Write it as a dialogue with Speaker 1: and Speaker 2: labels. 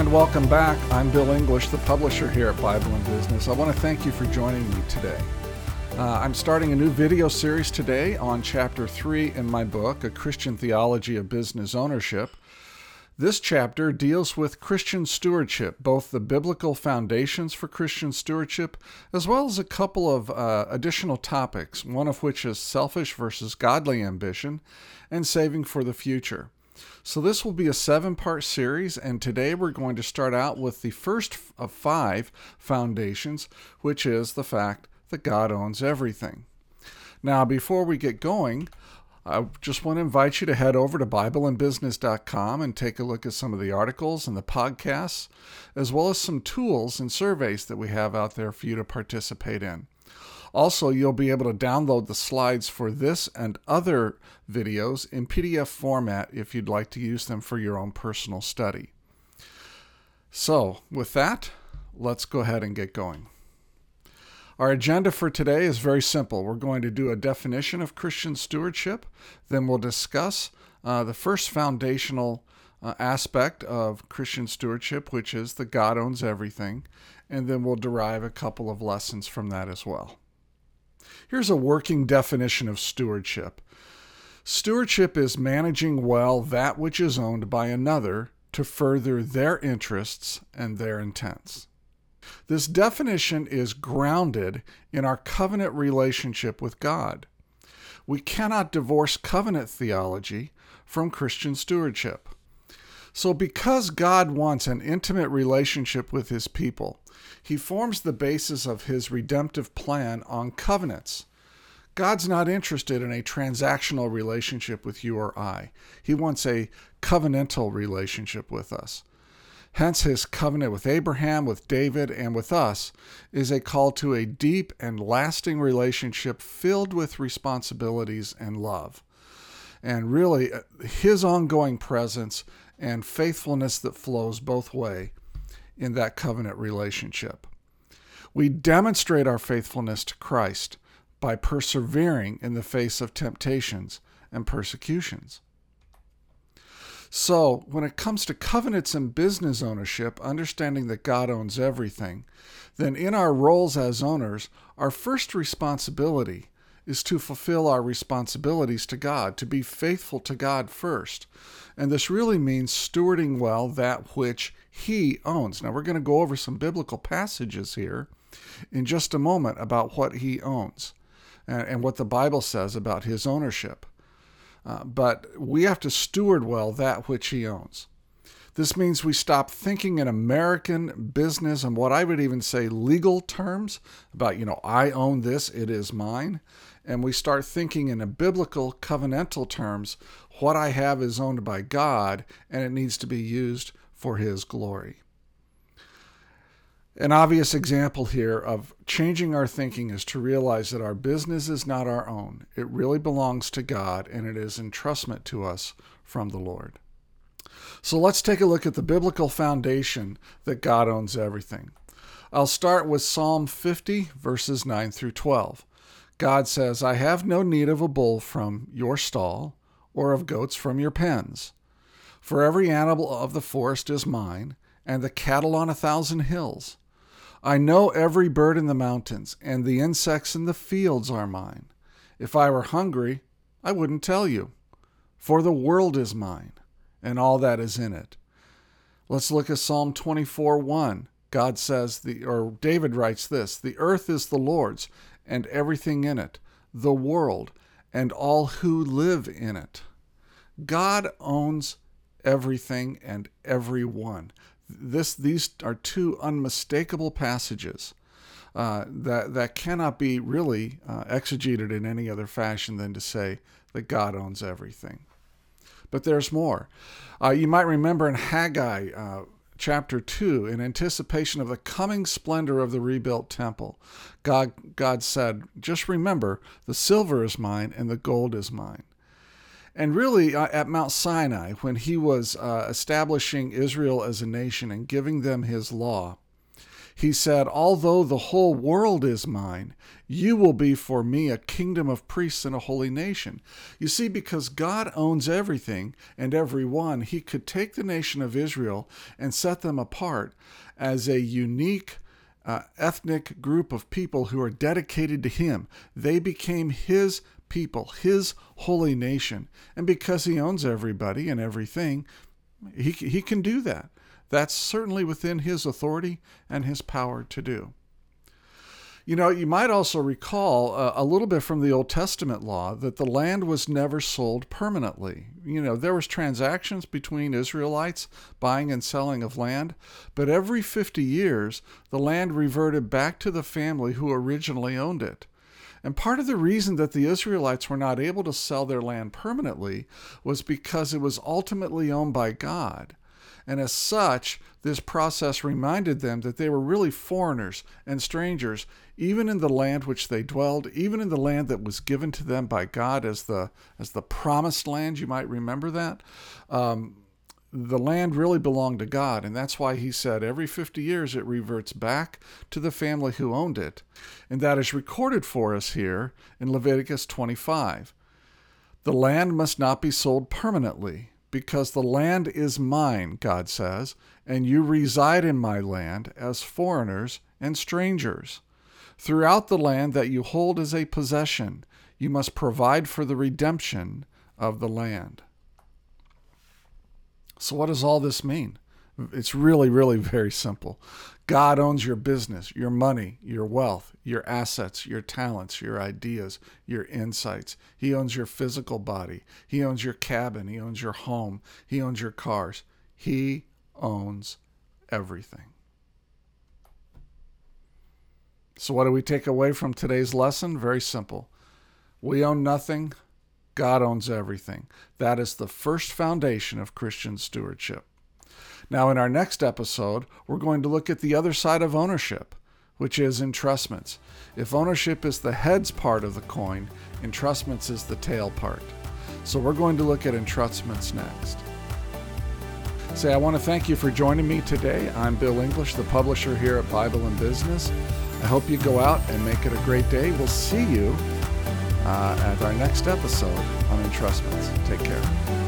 Speaker 1: And welcome back. I'm Bill English, the publisher here at Bible and Business. I want to thank you for joining me today. Uh, I'm starting a new video series today on chapter 3 in my book, A Christian Theology of Business Ownership. This chapter deals with Christian stewardship, both the biblical foundations for Christian stewardship, as well as a couple of uh, additional topics, one of which is selfish versus godly ambition and saving for the future. So, this will be a seven part series, and today we're going to start out with the first of five foundations, which is the fact that God owns everything. Now, before we get going, I just want to invite you to head over to BibleandBusiness.com and take a look at some of the articles and the podcasts, as well as some tools and surveys that we have out there for you to participate in. Also, you'll be able to download the slides for this and other videos in PDF format if you'd like to use them for your own personal study. So, with that, let's go ahead and get going. Our agenda for today is very simple. We're going to do a definition of Christian stewardship, then we'll discuss uh, the first foundational uh, aspect of Christian stewardship, which is that God owns everything, and then we'll derive a couple of lessons from that as well. Here's a working definition of stewardship Stewardship is managing well that which is owned by another to further their interests and their intents. This definition is grounded in our covenant relationship with God. We cannot divorce covenant theology from Christian stewardship. So, because God wants an intimate relationship with his people, he forms the basis of his redemptive plan on covenants. God's not interested in a transactional relationship with you or I. He wants a covenantal relationship with us. Hence, his covenant with Abraham, with David, and with us is a call to a deep and lasting relationship filled with responsibilities and love. And really, uh, his ongoing presence and faithfulness that flows both way in that covenant relationship. We demonstrate our faithfulness to Christ by persevering in the face of temptations and persecutions. So, when it comes to covenants and business ownership, understanding that God owns everything, then in our roles as owners, our first responsibility is to fulfill our responsibilities to God, to be faithful to God first. And this really means stewarding well that which He owns. Now, we're going to go over some biblical passages here in just a moment about what He owns and, and what the Bible says about His ownership. Uh, but we have to steward well that which He owns. This means we stop thinking in American business and what I would even say legal terms about, you know, I own this, it is mine. And we start thinking in a biblical covenantal terms what I have is owned by God and it needs to be used for His glory. An obvious example here of changing our thinking is to realize that our business is not our own. It really belongs to God and it is entrustment to us from the Lord. So let's take a look at the biblical foundation that God owns everything. I'll start with Psalm 50, verses 9 through 12. God says, I have no need of a bull from your stall, or of goats from your pens. For every animal of the forest is mine, and the cattle on a thousand hills. I know every bird in the mountains, and the insects in the fields are mine. If I were hungry, I wouldn't tell you, for the world is mine and all that is in it. Let's look at Psalm 24 1. God says, the, or David writes this The earth is the Lord's, and everything in it, the world, and all who live in it. God owns everything and everyone. This, these are two unmistakable passages uh, that, that cannot be really uh, exegeted in any other fashion than to say that God owns everything. But there's more. Uh, you might remember in Haggai uh, chapter 2, in anticipation of the coming splendor of the rebuilt temple, God, God said, Just remember, the silver is mine and the gold is mine. And really, uh, at Mount Sinai, when he was uh, establishing Israel as a nation and giving them his law, He said, Although the whole world is mine, you will be for me a kingdom of priests and a holy nation. You see, because God owns everything and everyone, he could take the nation of Israel and set them apart as a unique uh, ethnic group of people who are dedicated to him. They became his people, his holy nation. And because he owns everybody and everything, he, he can do that. That's certainly within his authority and his power to do. You know, you might also recall uh, a little bit from the Old Testament law that the land was never sold permanently. You know, there was transactions between Israelites buying and selling of land, but every 50 years the land reverted back to the family who originally owned it. And part of the reason that the Israelites were not able to sell their land permanently was because it was ultimately owned by God. And as such, this process reminded them that they were really foreigners and strangers, even in the land which they dwelled, even in the land that was given to them by God as the as the promised land. You might remember that. Um, the land really belonged to God, and that's why he said every 50 years it reverts back to the family who owned it. And that is recorded for us here in Leviticus 25. The land must not be sold permanently, because the land is mine, God says, and you reside in my land as foreigners and strangers. Throughout the land that you hold as a possession, you must provide for the redemption of the land. So, what does all this mean? It's really, really very simple. God owns your business, your money, your wealth, your assets, your talents, your ideas, your insights. He owns your physical body. He owns your cabin. He owns your home. He owns your cars. He owns everything. So, what do we take away from today's lesson? Very simple. We own nothing. God owns everything. That is the first foundation of Christian stewardship. Now, in our next episode, we're going to look at the other side of ownership, which is entrustments. If ownership is the heads part of the coin, entrustments is the tail part. So we're going to look at entrustments next. Say, I want to thank you for joining me today. I'm Bill English, the publisher here at Bible and Business. I hope you go out and make it a great day. We'll see you uh, at our next episode on entrustments. Take care.